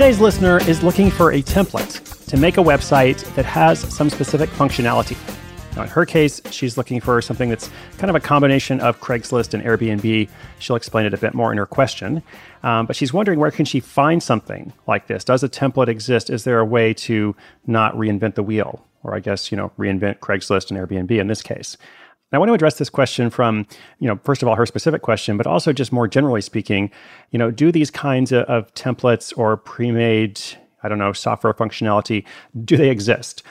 Today's listener is looking for a template to make a website that has some specific functionality. Now, in her case, she's looking for something that's kind of a combination of Craigslist and Airbnb. She'll explain it a bit more in her question. Um, but she's wondering where can she find something like this? Does a template exist? Is there a way to not reinvent the wheel? Or I guess, you know, reinvent Craigslist and Airbnb in this case. And I want to address this question from, you know, first of all, her specific question, but also just more generally speaking, you know, do these kinds of, of templates or pre-made I don't know, software functionality, do they exist?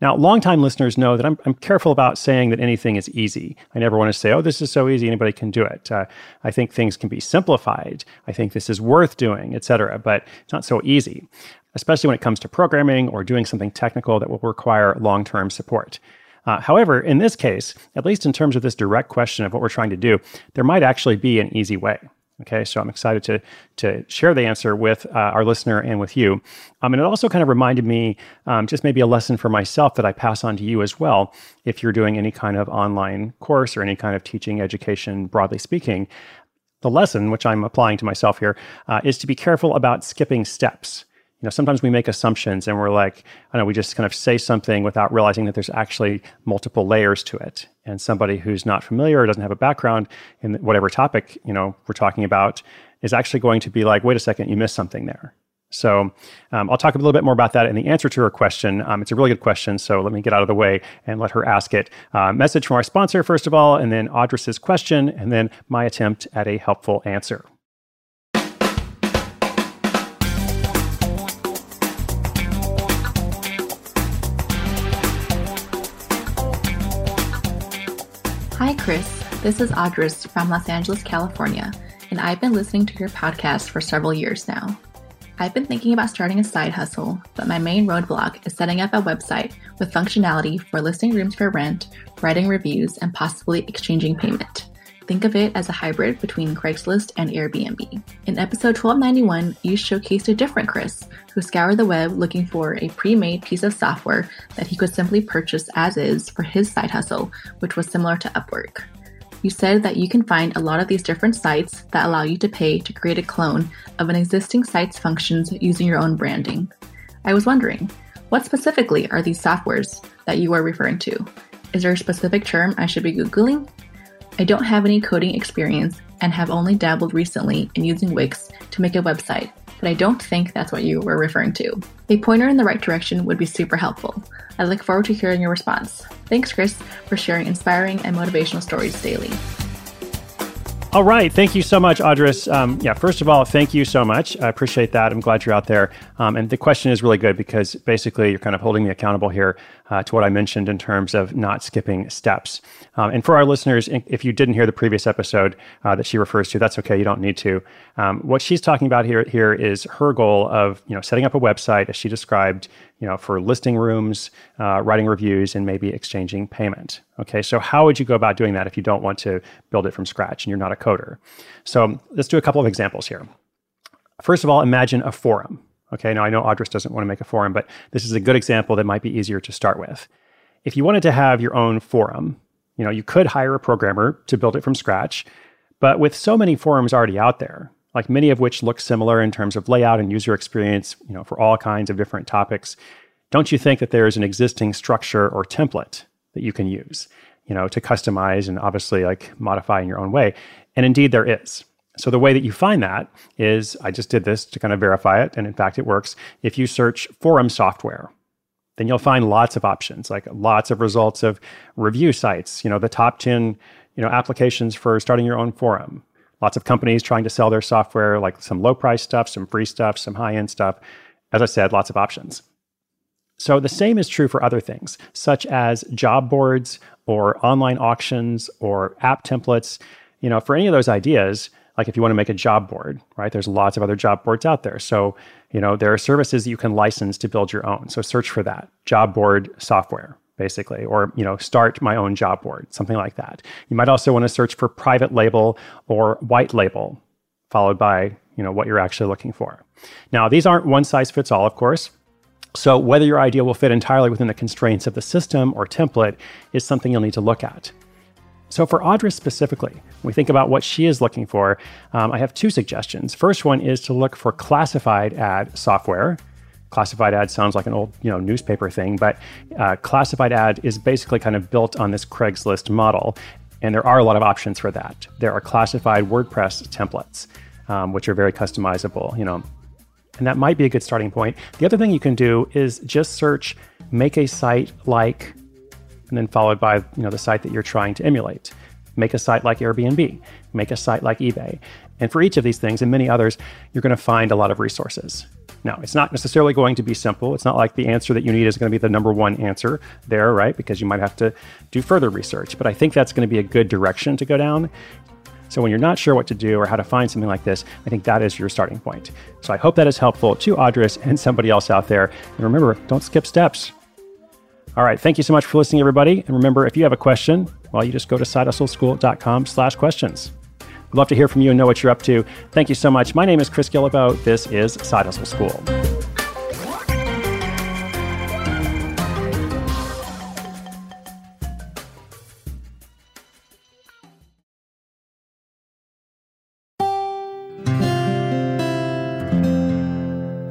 Now, longtime listeners know that I'm, I'm, careful about saying that anything is easy. I never want to say, oh, this is so easy, anybody can do it. Uh, I think things can be simplified. I think this is worth doing, et cetera, but it's not so easy, especially when it comes to programming or doing something technical that will require long term support. Uh, however, in this case, at least in terms of this direct question of what we're trying to do, there might actually be an easy way. Okay, so I'm excited to to share the answer with uh, our listener and with you. Um, and it also kind of reminded me, um, just maybe a lesson for myself that I pass on to you as well. If you're doing any kind of online course or any kind of teaching education, broadly speaking, the lesson which I'm applying to myself here uh, is to be careful about skipping steps you know sometimes we make assumptions and we're like i don't know we just kind of say something without realizing that there's actually multiple layers to it. And somebody who's not familiar or doesn't have a background in whatever topic you know we're talking about is actually going to be like wait a second you missed something there. So um, i'll talk a little bit more about that in the answer to her question. Um, it's a really good question so let me get out of the way and let her ask it. Uh, message from our sponsor first of all and then Audris's question and then my attempt at a helpful answer Hi, Chris. This is Audris from Los Angeles, California, and I've been listening to your podcast for several years now. I've been thinking about starting a side hustle, but my main roadblock is setting up a website with functionality for listing rooms for rent, writing reviews, and possibly exchanging payment. Think of it as a hybrid between Craigslist and Airbnb. In episode 1291, you showcased a different Chris who scoured the web looking for a pre made piece of software that he could simply purchase as is for his side hustle, which was similar to Upwork. You said that you can find a lot of these different sites that allow you to pay to create a clone of an existing site's functions using your own branding. I was wondering, what specifically are these softwares that you are referring to? Is there a specific term I should be Googling? I don't have any coding experience and have only dabbled recently in using Wix to make a website, but I don't think that's what you were referring to. A pointer in the right direction would be super helpful. I look forward to hearing your response. Thanks, Chris, for sharing inspiring and motivational stories daily. All right. Thank you so much, Audris. Um, yeah, first of all, thank you so much. I appreciate that. I'm glad you're out there. Um, and the question is really good because basically you're kind of holding me accountable here uh, to what I mentioned in terms of not skipping steps. Um, and for our listeners, if you didn't hear the previous episode uh, that she refers to, that's okay. You don't need to. Um, what she's talking about here here is her goal of you know setting up a website as she described, you know, for listing rooms, uh, writing reviews, and maybe exchanging payment. Okay, so how would you go about doing that if you don't want to build it from scratch and you're not a coder? So let's do a couple of examples here. First of all, imagine a forum. Okay, now I know Audris doesn't want to make a forum, but this is a good example that might be easier to start with. If you wanted to have your own forum, you know, you could hire a programmer to build it from scratch, but with so many forums already out there, like many of which look similar in terms of layout and user experience, you know, for all kinds of different topics, don't you think that there is an existing structure or template that you can use, you know, to customize and obviously like modify in your own way? And indeed there is. So the way that you find that is I just did this to kind of verify it and in fact it works. If you search forum software, then you'll find lots of options, like lots of results of review sites, you know, the top 10, you know, applications for starting your own forum, Lots of companies trying to sell their software, like some low price stuff, some free stuff, some high end stuff. As I said, lots of options. So the same is true for other things, such as job boards or online auctions or app templates. You know, for any of those ideas, like if you want to make a job board, right? There's lots of other job boards out there. So, you know, there are services that you can license to build your own. So search for that job board software basically, or you know, start my own job board, something like that. You might also want to search for private label or white label, followed by you know what you're actually looking for. Now, these aren't one size fits all, of course. So whether your idea will fit entirely within the constraints of the system or template is something you'll need to look at. So for Audris specifically, we think about what she is looking for, um, I have two suggestions. First one is to look for classified ad software. Classified ad sounds like an old you know newspaper thing but uh, classified ad is basically kind of built on this craigslist model and there are a lot of options for that. There are classified wordpress templates um, which are very customizable you know and that might be a good starting point. The other thing you can do is just search make a site like and then followed by you know the site that you're trying to emulate make a site like airbnb make a site like ebay and for each of these things and many others you're going to find a lot of resources now, it's not necessarily going to be simple. It's not like the answer that you need is going to be the number one answer there, right? Because you might have to do further research. But I think that's going to be a good direction to go down. So when you're not sure what to do or how to find something like this, I think that is your starting point. So I hope that is helpful to Audris and somebody else out there. And remember, don't skip steps. All right, thank you so much for listening, everybody. And remember, if you have a question, well, you just go to sidehustleschool.com slash questions. We'd love to hear from you and know what you're up to. Thank you so much. My name is Chris Guillebeau. This is Side Hustle School.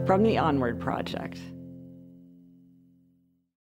From the Onward Project.